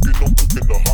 cooking, I'm cooking the hot.